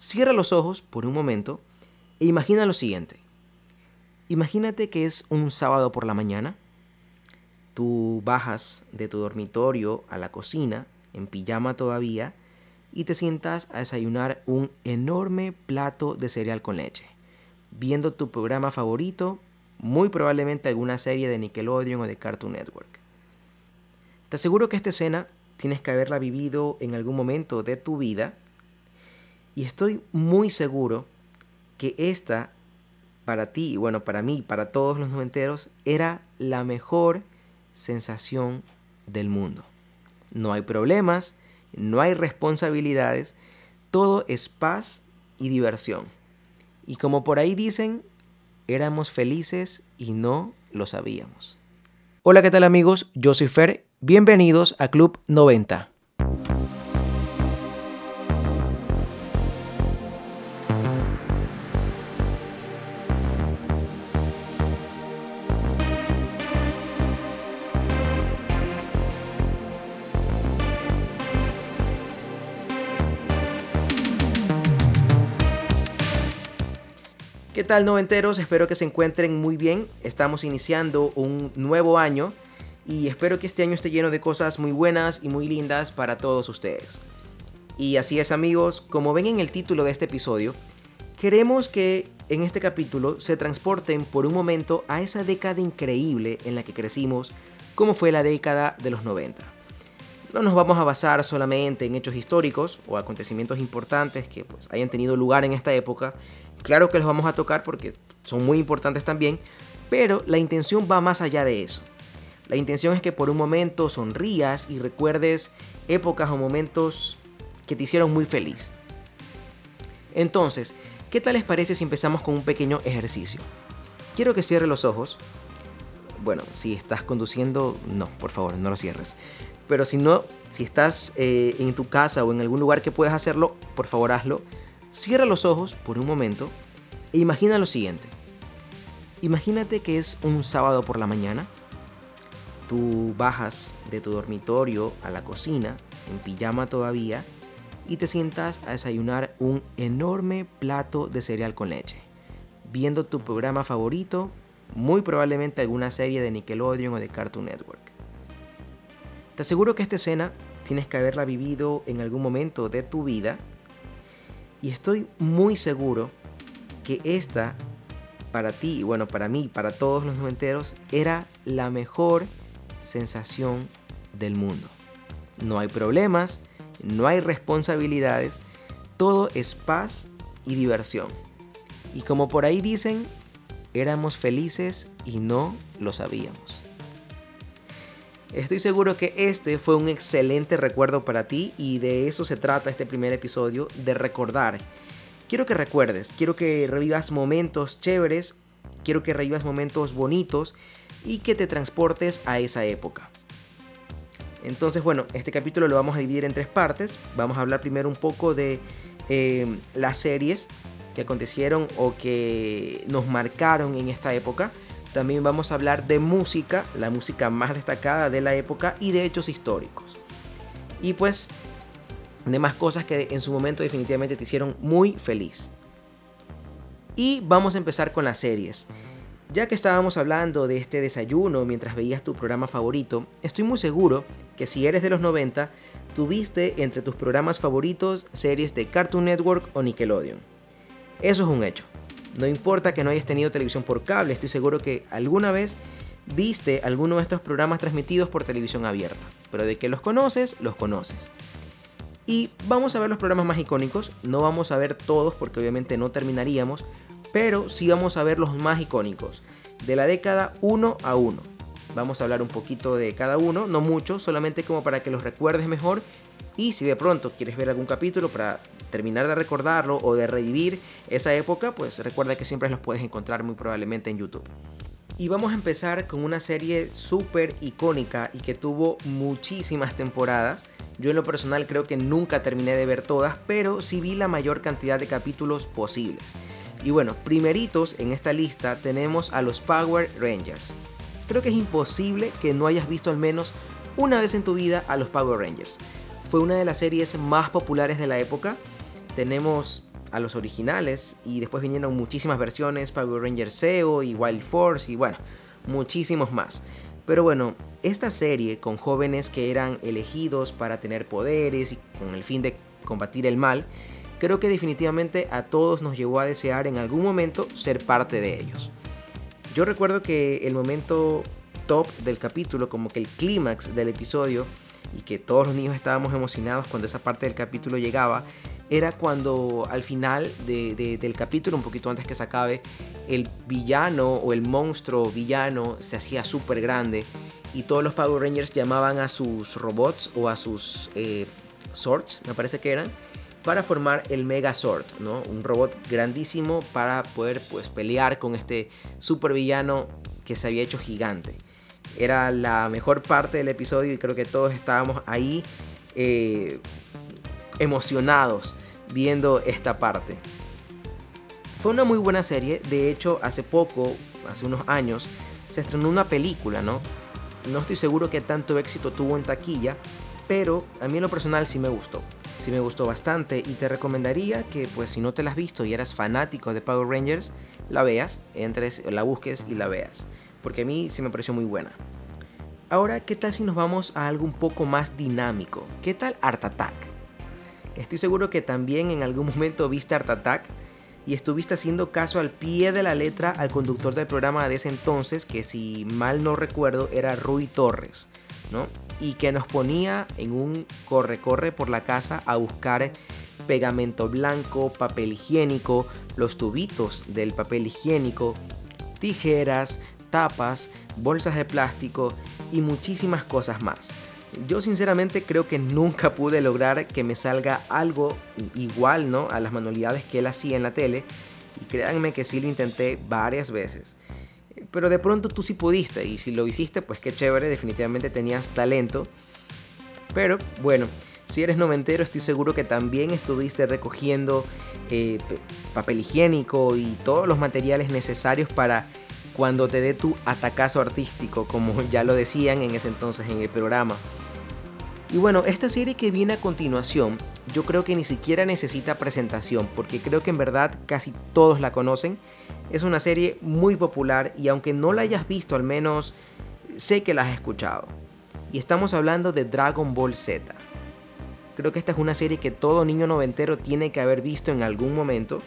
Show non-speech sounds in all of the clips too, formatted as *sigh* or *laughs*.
Cierra los ojos por un momento e imagina lo siguiente. Imagínate que es un sábado por la mañana. Tú bajas de tu dormitorio a la cocina, en pijama todavía, y te sientas a desayunar un enorme plato de cereal con leche, viendo tu programa favorito, muy probablemente alguna serie de Nickelodeon o de Cartoon Network. Te aseguro que esta escena tienes que haberla vivido en algún momento de tu vida y estoy muy seguro que esta, para ti, bueno, para mí, para todos los noventeros, era la mejor sensación del mundo. No hay problemas, no hay responsabilidades, todo es paz y diversión. Y como por ahí dicen, éramos felices y no lo sabíamos. Hola, ¿qué tal amigos? Yo soy Fer, bienvenidos a Club 90. Tal noventeros? Espero que se encuentren muy bien. Estamos iniciando un nuevo año y espero que este año esté lleno de cosas muy buenas y muy lindas para todos ustedes. Y así es amigos, como ven en el título de este episodio, queremos que en este capítulo se transporten por un momento a esa década increíble en la que crecimos, como fue la década de los 90. No nos vamos a basar solamente en hechos históricos o acontecimientos importantes que pues, hayan tenido lugar en esta época, Claro que los vamos a tocar porque son muy importantes también, pero la intención va más allá de eso. La intención es que por un momento sonrías y recuerdes épocas o momentos que te hicieron muy feliz. Entonces, ¿qué tal les parece si empezamos con un pequeño ejercicio? Quiero que cierres los ojos. Bueno, si estás conduciendo, no, por favor, no lo cierres. Pero si no, si estás eh, en tu casa o en algún lugar que puedas hacerlo, por favor hazlo. Cierra los ojos por un momento e imagina lo siguiente. Imagínate que es un sábado por la mañana. Tú bajas de tu dormitorio a la cocina, en pijama todavía, y te sientas a desayunar un enorme plato de cereal con leche, viendo tu programa favorito, muy probablemente alguna serie de Nickelodeon o de Cartoon Network. Te aseguro que esta escena tienes que haberla vivido en algún momento de tu vida y estoy muy seguro que esta, para ti, bueno, para mí, para todos los noventeros, era la mejor sensación del mundo. No hay problemas, no hay responsabilidades, todo es paz y diversión. Y como por ahí dicen, éramos felices y no lo sabíamos. Estoy seguro que este fue un excelente recuerdo para ti y de eso se trata este primer episodio, de recordar. Quiero que recuerdes, quiero que revivas momentos chéveres, quiero que revivas momentos bonitos y que te transportes a esa época. Entonces, bueno, este capítulo lo vamos a dividir en tres partes. Vamos a hablar primero un poco de eh, las series que acontecieron o que nos marcaron en esta época. También vamos a hablar de música, la música más destacada de la época y de hechos históricos. Y pues de más cosas que en su momento definitivamente te hicieron muy feliz. Y vamos a empezar con las series. Ya que estábamos hablando de este desayuno mientras veías tu programa favorito, estoy muy seguro que si eres de los 90, tuviste entre tus programas favoritos series de Cartoon Network o Nickelodeon. Eso es un hecho. No importa que no hayas tenido televisión por cable, estoy seguro que alguna vez viste alguno de estos programas transmitidos por televisión abierta. Pero de que los conoces, los conoces. Y vamos a ver los programas más icónicos. No vamos a ver todos porque obviamente no terminaríamos. Pero sí vamos a ver los más icónicos. De la década 1 a 1. Vamos a hablar un poquito de cada uno, no mucho, solamente como para que los recuerdes mejor. Y si de pronto quieres ver algún capítulo para terminar de recordarlo o de revivir esa época, pues recuerda que siempre los puedes encontrar muy probablemente en YouTube. Y vamos a empezar con una serie súper icónica y que tuvo muchísimas temporadas. Yo en lo personal creo que nunca terminé de ver todas, pero sí vi la mayor cantidad de capítulos posibles. Y bueno, primeritos en esta lista tenemos a los Power Rangers. Creo que es imposible que no hayas visto al menos una vez en tu vida a los Power Rangers. Fue una de las series más populares de la época tenemos a los originales y después vinieron muchísimas versiones, Power Rangers SEO y Wild Force y bueno, muchísimos más. Pero bueno, esta serie con jóvenes que eran elegidos para tener poderes y con el fin de combatir el mal, creo que definitivamente a todos nos llevó a desear en algún momento ser parte de ellos. Yo recuerdo que el momento top del capítulo, como que el clímax del episodio, y que todos los niños estábamos emocionados cuando esa parte del capítulo llegaba, era cuando al final del capítulo, un poquito antes que se acabe, el villano o el monstruo villano se hacía súper grande y todos los Power Rangers llamaban a sus robots o a sus eh, swords, me parece que eran, para formar el Mega Sword, ¿no? Un robot grandísimo para poder pues, pelear con este super villano que se había hecho gigante. Era la mejor parte del episodio y creo que todos estábamos ahí eh, emocionados viendo esta parte. Fue una muy buena serie, de hecho hace poco, hace unos años, se estrenó una película, ¿no? No estoy seguro que tanto éxito tuvo en taquilla, pero a mí en lo personal sí me gustó. Sí me gustó bastante y te recomendaría que pues si no te la has visto y eras fanático de Power Rangers, la veas, entres, la busques y la veas, porque a mí sí me pareció muy buena. Ahora, ¿qué tal si nos vamos a algo un poco más dinámico? ¿Qué tal Art Attack? Estoy seguro que también en algún momento viste Art Attack y estuviste haciendo caso al pie de la letra al conductor del programa de ese entonces, que si mal no recuerdo era Rui Torres, ¿no? Y que nos ponía en un corre-corre por la casa a buscar pegamento blanco, papel higiénico, los tubitos del papel higiénico, tijeras, tapas, bolsas de plástico y muchísimas cosas más. Yo sinceramente creo que nunca pude lograr que me salga algo igual ¿no? a las manualidades que él hacía en la tele. Y créanme que sí lo intenté varias veces. Pero de pronto tú sí pudiste y si lo hiciste pues qué chévere, definitivamente tenías talento. Pero bueno, si eres noventero estoy seguro que también estuviste recogiendo eh, papel higiénico y todos los materiales necesarios para cuando te dé tu atacazo artístico, como ya lo decían en ese entonces en el programa. Y bueno, esta serie que viene a continuación, yo creo que ni siquiera necesita presentación, porque creo que en verdad casi todos la conocen. Es una serie muy popular y aunque no la hayas visto, al menos sé que la has escuchado. Y estamos hablando de Dragon Ball Z. Creo que esta es una serie que todo niño noventero tiene que haber visto en algún momento.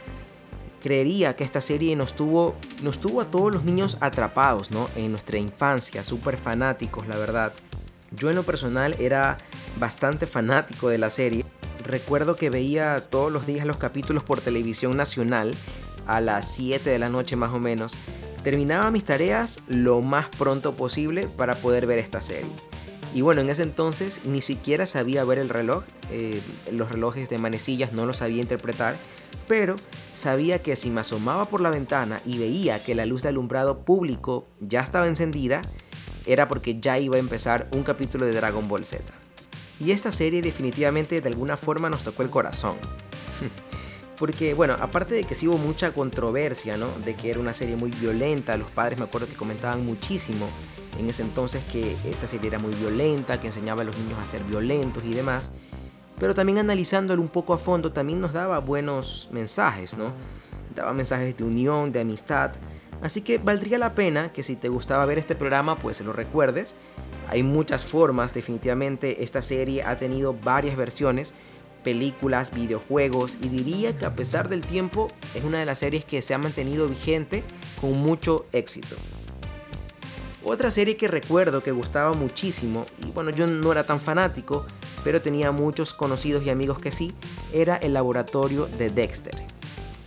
Creería que esta serie nos tuvo, nos tuvo a todos los niños atrapados, ¿no? En nuestra infancia, súper fanáticos, la verdad. Yo en lo personal era bastante fanático de la serie. Recuerdo que veía todos los días los capítulos por televisión nacional a las 7 de la noche más o menos. Terminaba mis tareas lo más pronto posible para poder ver esta serie. Y bueno, en ese entonces ni siquiera sabía ver el reloj. Eh, los relojes de manecillas no los sabía interpretar. Pero sabía que si me asomaba por la ventana y veía que la luz de alumbrado público ya estaba encendida, era porque ya iba a empezar un capítulo de Dragon Ball Z. Y esta serie definitivamente de alguna forma nos tocó el corazón. *laughs* Porque, bueno, aparte de que sí hubo mucha controversia, ¿no? De que era una serie muy violenta, los padres me acuerdo que comentaban muchísimo en ese entonces que esta serie era muy violenta, que enseñaba a los niños a ser violentos y demás. Pero también analizándolo un poco a fondo, también nos daba buenos mensajes, ¿no? Daba mensajes de unión, de amistad, Así que valdría la pena que si te gustaba ver este programa, pues lo recuerdes. Hay muchas formas, definitivamente esta serie ha tenido varias versiones, películas, videojuegos y diría que a pesar del tiempo es una de las series que se ha mantenido vigente con mucho éxito. Otra serie que recuerdo que gustaba muchísimo, y bueno, yo no era tan fanático, pero tenía muchos conocidos y amigos que sí, era El Laboratorio de Dexter.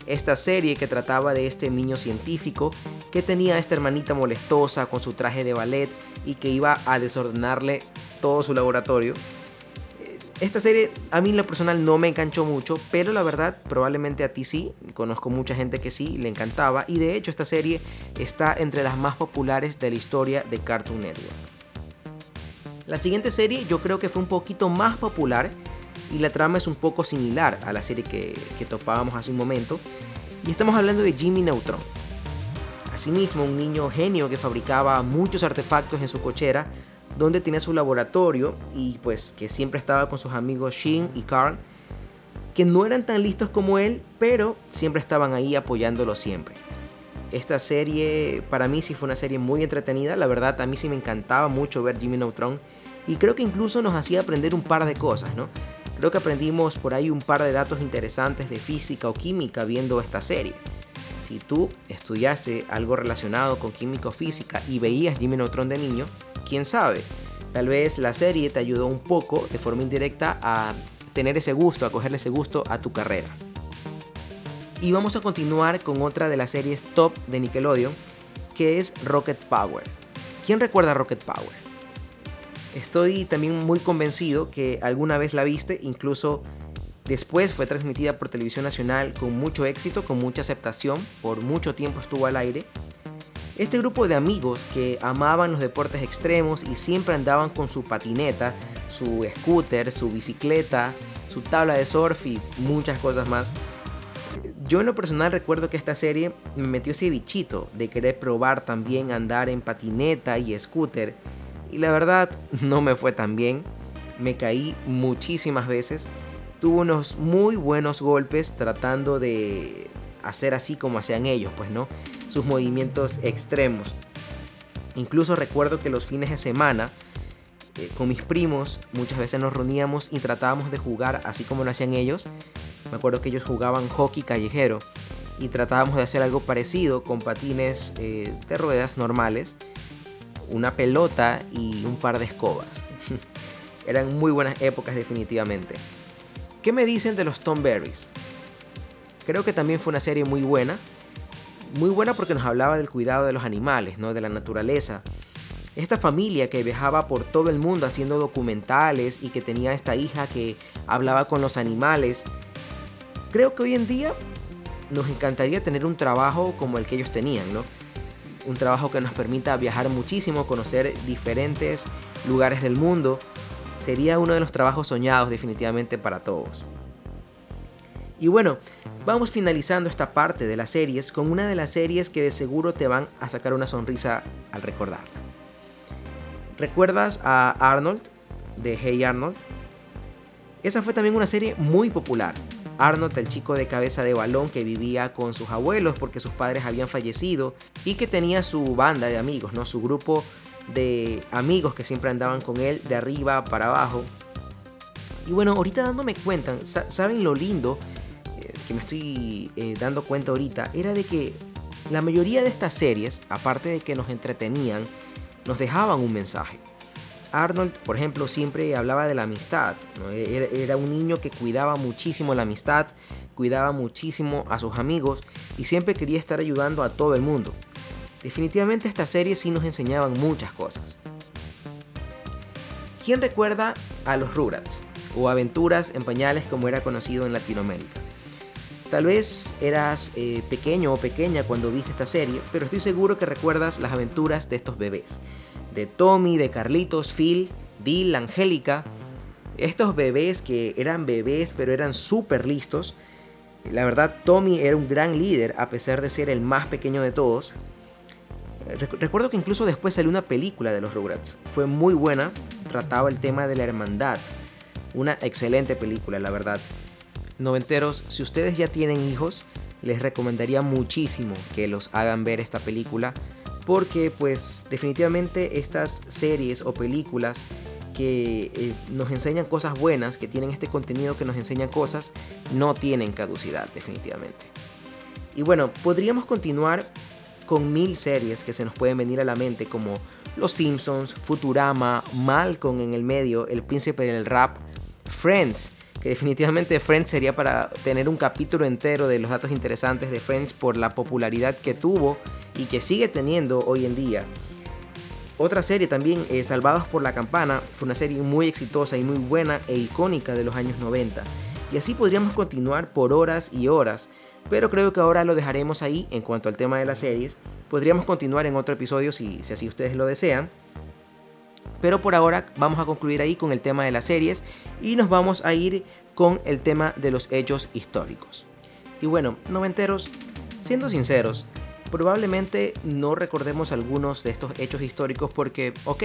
Esta serie que trataba de este niño científico que tenía a esta hermanita molestosa con su traje de ballet y que iba a desordenarle todo su laboratorio. Esta serie a mí en lo personal no me enganchó mucho, pero la verdad probablemente a ti sí, conozco mucha gente que sí, le encantaba y de hecho esta serie está entre las más populares de la historia de Cartoon Network. La siguiente serie yo creo que fue un poquito más popular y la trama es un poco similar a la serie que, topábamos hace un momento. Y estamos hablando de Jimmy Neutron. Asimismo, un niño genio que fabricaba muchos artefactos en su cochera, donde tenía su laboratorio y pues que siempre estaba con sus amigos Shin y Carl. que no eran tan listos como él, pero siempre estaban ahí apoyándolo siempre. Esta serie para mí sí fue una serie muy entretenida, la verdad a mí sí me encantaba mucho ver Jimmy Neutron y creo que incluso nos hacía aprender un par de cosas, ¿no? Creo que aprendimos por ahí un par de datos interesantes de física o química viendo esta serie. Si tú estudiaste algo relacionado con química o física y veías Jimmy Neutron de niño, quién sabe, tal vez la serie te ayudó un poco de forma indirecta a tener ese gusto, a cogerle ese gusto a tu carrera. Y vamos a continuar con otra de las series top de Nickelodeon, que es Rocket Power. ¿Quién recuerda Rocket Power? Estoy también muy convencido que alguna vez la viste, incluso después fue transmitida por televisión nacional con mucho éxito, con mucha aceptación, por mucho tiempo estuvo al aire. Este grupo de amigos que amaban los deportes extremos y siempre andaban con su patineta, su scooter, su bicicleta, su tabla de surf y muchas cosas más. Yo en lo personal recuerdo que esta serie me metió ese bichito de querer probar también andar en patineta y scooter y la verdad *laughs* no me fue tan bien. Me caí muchísimas veces. Tuve unos muy buenos golpes tratando de hacer así como hacían ellos, pues no, sus movimientos extremos. Incluso recuerdo que los fines de semana eh, con mis primos muchas veces nos reuníamos y tratábamos de jugar así como lo hacían ellos. Me acuerdo que ellos jugaban hockey callejero y tratábamos de hacer algo parecido con patines eh, de ruedas normales una pelota y un par de escobas. *laughs* Eran muy buenas épocas definitivamente. ¿Qué me dicen de los Tom Berries? Creo que también fue una serie muy buena. Muy buena porque nos hablaba del cuidado de los animales, ¿no? de la naturaleza. Esta familia que viajaba por todo el mundo haciendo documentales y que tenía esta hija que hablaba con los animales. Creo que hoy en día nos encantaría tener un trabajo como el que ellos tenían, ¿no? Un trabajo que nos permita viajar muchísimo, conocer diferentes lugares del mundo. Sería uno de los trabajos soñados definitivamente para todos. Y bueno, vamos finalizando esta parte de las series con una de las series que de seguro te van a sacar una sonrisa al recordarla. ¿Recuerdas a Arnold de Hey Arnold? Esa fue también una serie muy popular. Arnold, el chico de cabeza de balón que vivía con sus abuelos porque sus padres habían fallecido y que tenía su banda de amigos, ¿no? Su grupo de amigos que siempre andaban con él de arriba para abajo. Y bueno, ahorita dándome cuenta, ¿saben lo lindo eh, que me estoy eh, dando cuenta ahorita? Era de que la mayoría de estas series, aparte de que nos entretenían, nos dejaban un mensaje. Arnold, por ejemplo, siempre hablaba de la amistad. Era, un niño que cuidaba muchísimo la amistad, cuidaba muchísimo a sus amigos y siempre quería estar ayudando a todo el mundo. Definitivamente esta serie sí nos enseñaban muchas cosas. ¿Quién recuerda a los Rugrats o Aventuras en Pañales como era conocido en Latinoamérica? Tal vez eras eh, pequeño o pequeña cuando viste esta serie, pero estoy seguro que recuerdas las aventuras de estos bebés de Tommy, de Carlitos, Phil, Dil, Angélica. Estos bebés que eran bebés pero eran súper listos. La verdad, Tommy era un gran líder a pesar de ser el más pequeño de todos. Recuerdo que incluso después salió una película de los Rugrats. Fue muy buena, trataba el tema de la hermandad. Una excelente película, la verdad. Noventeros, si ustedes ya tienen hijos, les recomendaría muchísimo que los hagan ver esta película porque pues definitivamente estas series o películas que eh, nos enseñan cosas buenas, que tienen este contenido que nos enseñan cosas, no tienen caducidad definitivamente. Y bueno, podríamos continuar con mil series que se nos pueden venir a la mente como Los Simpsons, Futurama, Malcolm en el medio, El Príncipe del Rap, Friends, que definitivamente Friends sería para tener un capítulo entero de los datos interesantes de Friends por la popularidad que tuvo y que sigue teniendo hoy en día. Otra serie también, eh, Salvados por la Campana, fue una serie muy exitosa y muy buena e icónica de los años 90. Y así podríamos continuar por horas y horas, pero creo que ahora lo dejaremos ahí en cuanto al tema de las series. Podríamos continuar en otro episodio si, si así ustedes lo desean. Pero por ahora vamos a concluir ahí con el tema de las series y nos vamos a ir con el tema de los hechos históricos. Y bueno, noventeros, siendo sinceros, probablemente no recordemos algunos de estos hechos históricos porque, ok,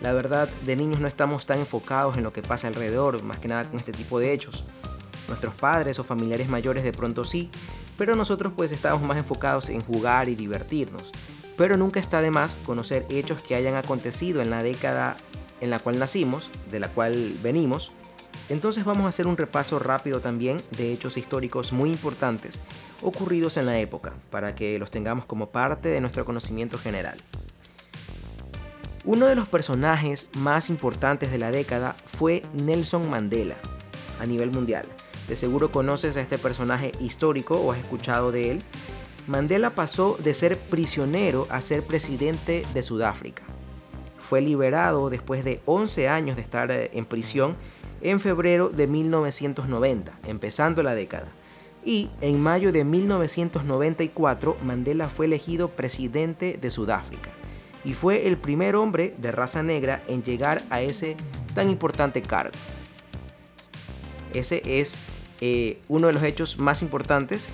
la verdad de niños no estamos tan enfocados en lo que pasa alrededor, más que nada con este tipo de hechos. Nuestros padres o familiares mayores de pronto sí, pero nosotros pues estábamos más enfocados en jugar y divertirnos. Pero nunca está de más conocer hechos que hayan acontecido en la década en la cual nacimos, de la cual venimos. Entonces vamos a hacer un repaso rápido también de hechos históricos muy importantes ocurridos en la época, para que los tengamos como parte de nuestro conocimiento general. Uno de los personajes más importantes de la década fue Nelson Mandela, a nivel mundial. De seguro conoces a este personaje histórico o has escuchado de él. Mandela pasó de ser prisionero a ser presidente de Sudáfrica. Fue liberado después de 11 años de estar eh, en prisión en febrero de 1990, empezando la década. Y en mayo de 1994 Mandela fue elegido presidente de Sudáfrica y fue el primer hombre de raza negra en llegar a ese tan importante cargo. Ese es eh, uno de los hechos más importantes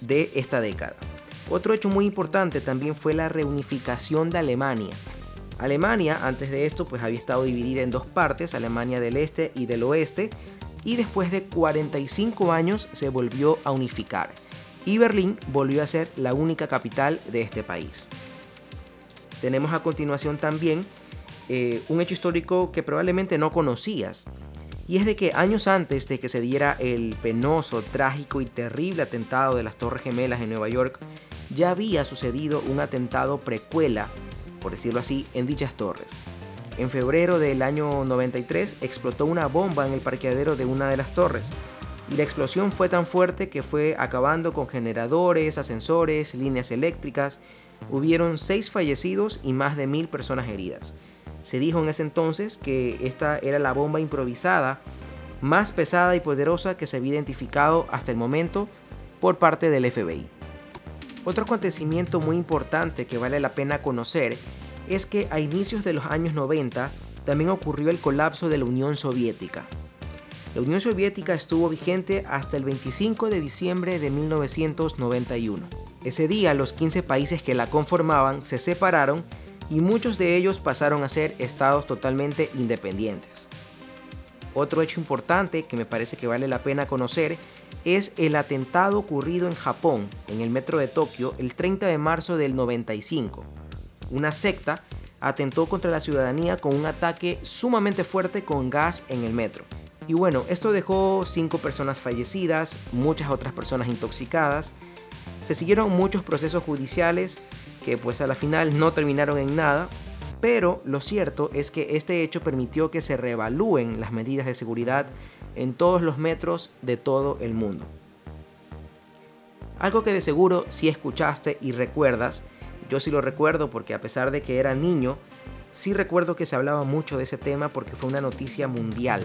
de esta década. Otro hecho muy importante también fue la reunificación de Alemania. Alemania antes de esto pues había estado dividida en dos partes, Alemania del Este y del Oeste, y después de 45 años se volvió a unificar. Y Berlín volvió a ser la única capital de este país. Tenemos a continuación también eh, un hecho histórico que probablemente no conocías, y es de que años antes de que se diera el penoso, trágico y terrible atentado de las Torres Gemelas en Nueva York, ya había sucedido un atentado precuela, por decirlo así, en dichas torres. En febrero del año 93 explotó una bomba en el parqueadero de una de las torres, y la explosión fue tan fuerte que fue acabando con generadores, ascensores, líneas eléctricas. Hubieron seis fallecidos y más de mil personas heridas. Se dijo en ese entonces que esta era la bomba improvisada más pesada y poderosa que se había identificado hasta el momento por parte del FBI. Otro acontecimiento muy importante que vale la pena conocer es que a inicios de los años 90 también ocurrió el colapso de la Unión Soviética. La Unión Soviética estuvo vigente hasta el 25 de diciembre de 1991. Ese día los 15 países que la conformaban se separaron y muchos de ellos pasaron a ser estados totalmente independientes. Otro hecho importante que me parece que vale la pena conocer es el atentado ocurrido en Japón, en el metro de Tokio, el 30 de marzo del 95. Una secta atentó contra la ciudadanía con un ataque sumamente fuerte con gas en el metro. Y bueno, esto dejó cinco personas fallecidas, muchas otras personas intoxicadas. Se siguieron muchos procesos judiciales que pues a la final no terminaron en nada, pero lo cierto es que este hecho permitió que se reevalúen las medidas de seguridad en todos los metros de todo el mundo. Algo que de seguro si escuchaste y recuerdas, yo sí lo recuerdo porque a pesar de que era niño, sí recuerdo que se hablaba mucho de ese tema porque fue una noticia mundial.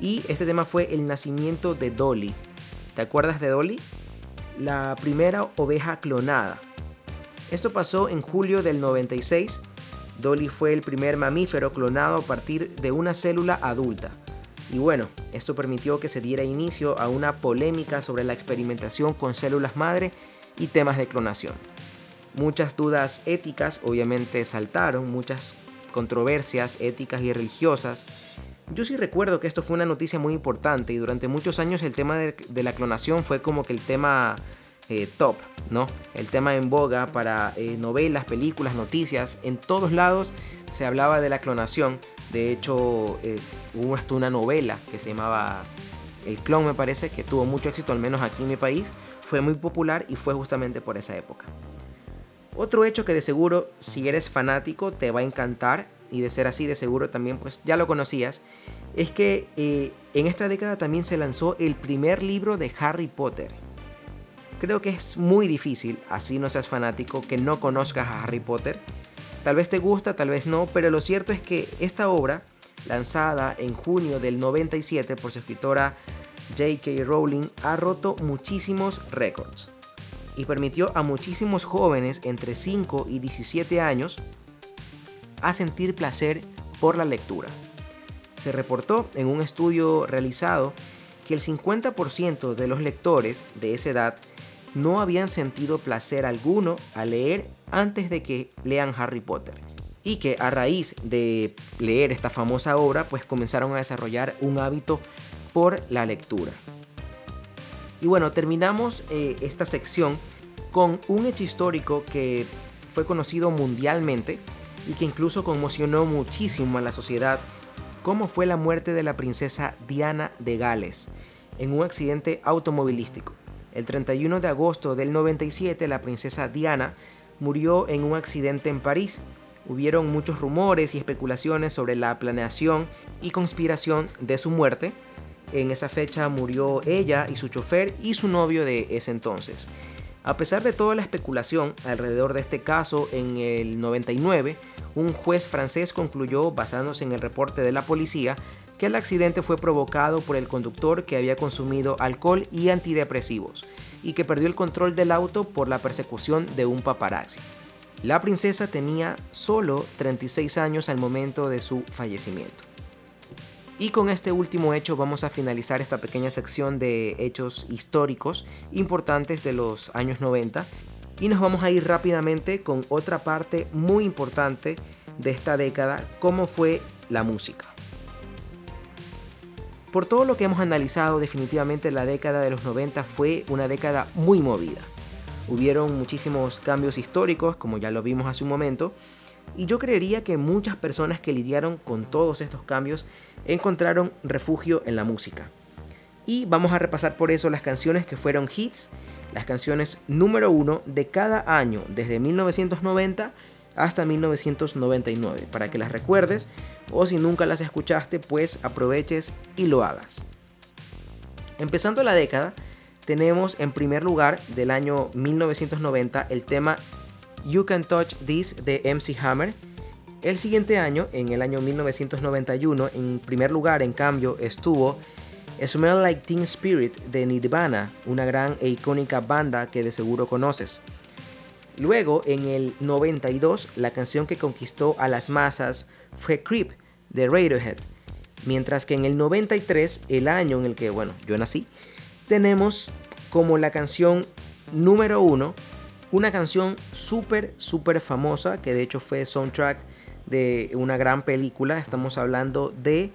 Y este tema fue el nacimiento de Dolly. ¿Te acuerdas de Dolly? La primera oveja clonada. Esto pasó en julio del 96. Dolly fue el primer mamífero clonado a partir de una célula adulta. Y bueno, esto permitió que se diera inicio a una polémica sobre la experimentación con células madre y temas de clonación. Muchas dudas éticas obviamente saltaron, muchas controversias éticas y religiosas. Yo sí recuerdo que esto fue una noticia muy importante y durante muchos años el tema de, de la clonación fue como que el tema eh, top, ¿no? El tema en boga para eh, novelas, películas, noticias, en todos lados se hablaba de la clonación. De hecho, eh, hubo hasta una novela que se llamaba El clon, me parece, que tuvo mucho éxito, al menos aquí en mi país. Fue muy popular y fue justamente por esa época. Otro hecho que de seguro, si eres fanático, te va a encantar, y de ser así, de seguro también, pues ya lo conocías, es que en esta década también se lanzó el primer libro de Harry Potter Creo que es muy difícil, así no seas fanático, que no conozcas a Harry Potter. Tal vez te gusta, tal vez no, pero lo cierto es que esta obra, lanzada en junio del 97 por su escritora J.K. Rowling, ha roto muchísimos récords y permitió a muchísimos jóvenes entre 5 y 17 años a sentir placer por la lectura. Se reportó en un estudio realizado que el 50% de los lectores de esa edad no habían sentido placer alguno al leer antes de que lean Harry Potter. Y que a raíz de leer esta famosa obra, pues comenzaron a desarrollar un hábito por la lectura. Y bueno, terminamos eh, esta sección con un hecho histórico que fue conocido mundialmente y que incluso conmocionó muchísimo a la sociedad, como fue la muerte de la princesa Diana de Gales en un accidente automovilístico. El 31 de agosto del 97, la princesa Diana murió en un accidente en París. Hubieron muchos rumores y especulaciones sobre la planeación y conspiración de su muerte. En esa fecha murió ella y su chofer y su novio de ese entonces. A pesar de toda la especulación alrededor de este caso, en el 99, un juez francés concluyó, basándose en el reporte de la policía, que el accidente fue provocado por el conductor que había consumido alcohol y antidepresivos y que perdió el control del auto por la persecución de un paparazzi. La princesa tenía solo 36 años al momento de su fallecimiento. Y con este último hecho vamos a finalizar esta pequeña sección de hechos históricos importantes de los años 90 y nos vamos a ir rápidamente con otra parte muy importante de esta década, como fue la música. Por todo lo que hemos analizado, definitivamente la década de los 90 fue una década muy movida. Hubieron muchísimos cambios históricos, como ya lo vimos hace un momento, y yo creería que muchas personas que lidiaron con todos estos cambios encontraron refugio en la música. Y vamos a repasar por eso las canciones que fueron hits, las canciones número uno de cada año, desde 1990 hasta 1999, para que las recuerdes o si nunca las escuchaste, pues aproveches y lo hagas. Empezando la década, tenemos en primer lugar del año 1990 el tema You Can Touch This de MC Hammer. El siguiente año, en el año 1991, en primer lugar, en cambio, estuvo Smell Like Teen Spirit de Nirvana, una gran e icónica banda que de seguro conoces. Luego, en el 92, la canción que conquistó a las masas fue Creep de Radiohead. Mientras que en el 93, el año en el que, bueno, yo nací, tenemos como la canción número uno una canción súper, súper famosa, que de hecho fue soundtrack de una gran película. Estamos hablando de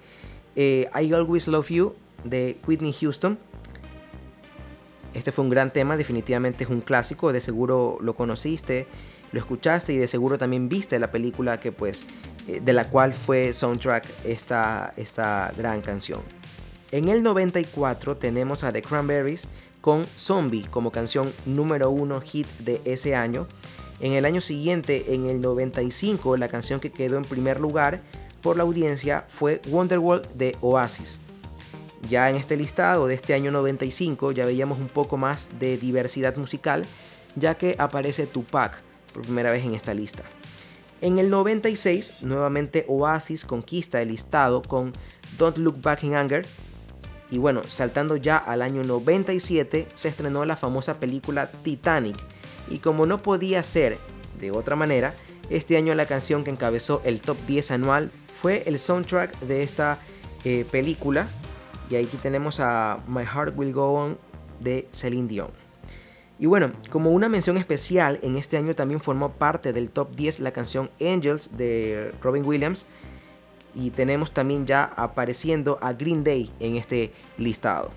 eh, I Always Love You de Whitney Houston. Este fue un gran tema, definitivamente es un clásico, de seguro lo conociste, lo escuchaste y de seguro también viste la película que pues de la cual fue soundtrack esta, esta gran canción. En el 94 tenemos a The Cranberries con Zombie como canción número uno hit de ese año. En el año siguiente, en el 95, la canción que quedó en primer lugar por la audiencia fue Wonderwall de Oasis. Ya en este listado de este año 95 ya veíamos un poco más de diversidad musical, ya que aparece Tupac por primera vez en esta lista. En el 96, nuevamente Oasis conquista el listado con Don't Look Back in Anger, y bueno, saltando ya al año 97, se estrenó la famosa película Titanic. Y como no podía ser de otra manera, este año la canción que encabezó el top 10 anual fue el soundtrack de esta eh, película. Y aquí tenemos a My Heart Will Go On de Celine Dion. Y bueno, como una mención especial, en este año también formó parte del top 10 la canción Angels de Robin Williams y tenemos también ya apareciendo a Green Day en este listado.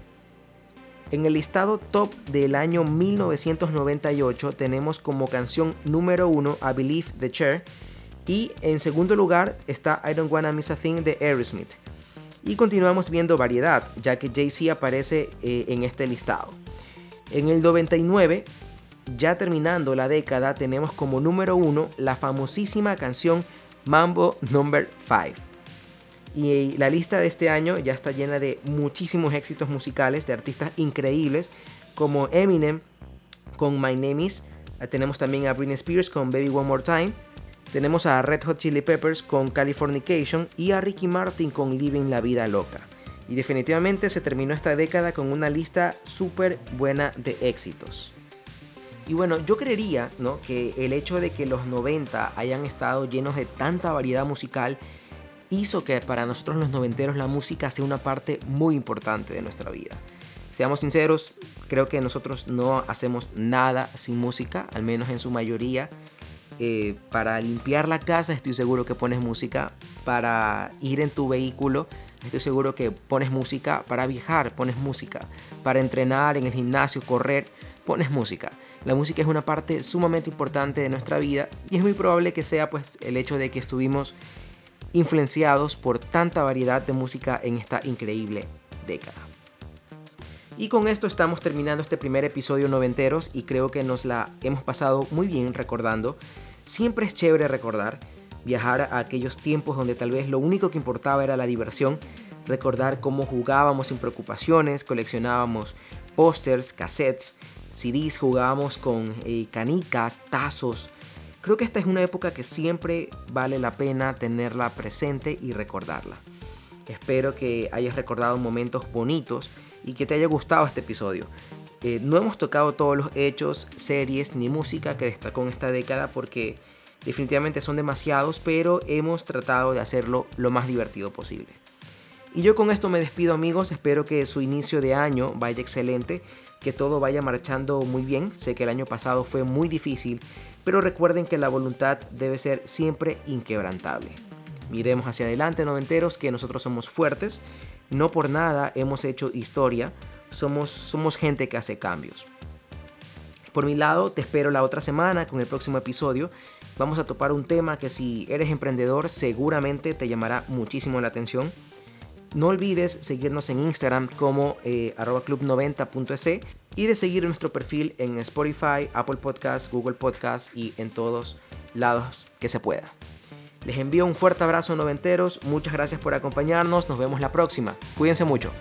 En el listado top del año 1998 tenemos como canción número 1 a Believe the Chair y en segundo lugar está I Don't Wanna Miss a Thing de Aerosmith. Y continuamos viendo variedad, ya que Jay-Z aparece eh, en este listado. En el 99, ya terminando la década, tenemos como número 1 la famosísima canción Mambo Number 5. Y la lista de este año ya está llena de muchísimos éxitos musicales de artistas increíbles como Eminem con My Name Is. Tenemos también a Britney Spears con Baby One More Time. Tenemos a Red Hot Chili Peppers con Californication y a Ricky Martin con Living la Vida Loca. Y definitivamente se terminó esta década con una lista súper buena de éxitos. Y bueno, yo creería ¿no? que el hecho de que los 90 hayan estado llenos de tanta variedad musical hizo que para nosotros los noventeros la música sea una parte muy importante de nuestra vida. Seamos sinceros, creo que nosotros no hacemos nada sin música, al menos en su mayoría. Eh, para limpiar la casa estoy seguro que pones música. Para ir en tu vehículo Estoy seguro que pones música para viajar, pones música para entrenar en el gimnasio, correr, pones música. La música es una parte sumamente importante de nuestra vida y es muy probable que sea pues el hecho de que estuvimos influenciados por tanta variedad de música en esta increíble década. Y con esto estamos terminando este primer episodio noventeros y creo que nos la hemos pasado muy bien recordando. Siempre es chévere recordar, viajar a aquellos tiempos donde tal vez lo único que importaba era la diversión, recordar cómo jugábamos sin preocupaciones, coleccionábamos pósters, cassettes, CDs, jugábamos con eh, canicas, tazos. Creo que esta es una época que siempre vale la pena tenerla presente y recordarla. Espero que hayas recordado momentos bonitos y que te haya gustado este episodio. Eh, no hemos tocado todos los hechos, series ni música que destacó en esta década porque definitivamente son demasiados, pero hemos tratado de hacerlo lo más divertido posible. Y yo con esto me despido amigos, espero que su inicio de año vaya excelente, que todo vaya marchando muy bien, sé que el año pasado fue muy difícil, pero recuerden que la voluntad debe ser siempre inquebrantable. Miremos hacia adelante, noventeros, que nosotros somos fuertes, no por nada hemos hecho historia, somos, somos gente que hace cambios. Por mi lado, te espero la otra semana con el próximo episodio. Vamos a topar un tema que si eres emprendedor seguramente te llamará muchísimo la atención. No olvides seguirnos en Instagram como eh, club90.es y de seguir nuestro perfil en Spotify, Apple Podcasts, Google Podcasts y en todos lados que se pueda. Les envío un fuerte abrazo noventeros, muchas gracias por acompañarnos, nos vemos la próxima, cuídense mucho.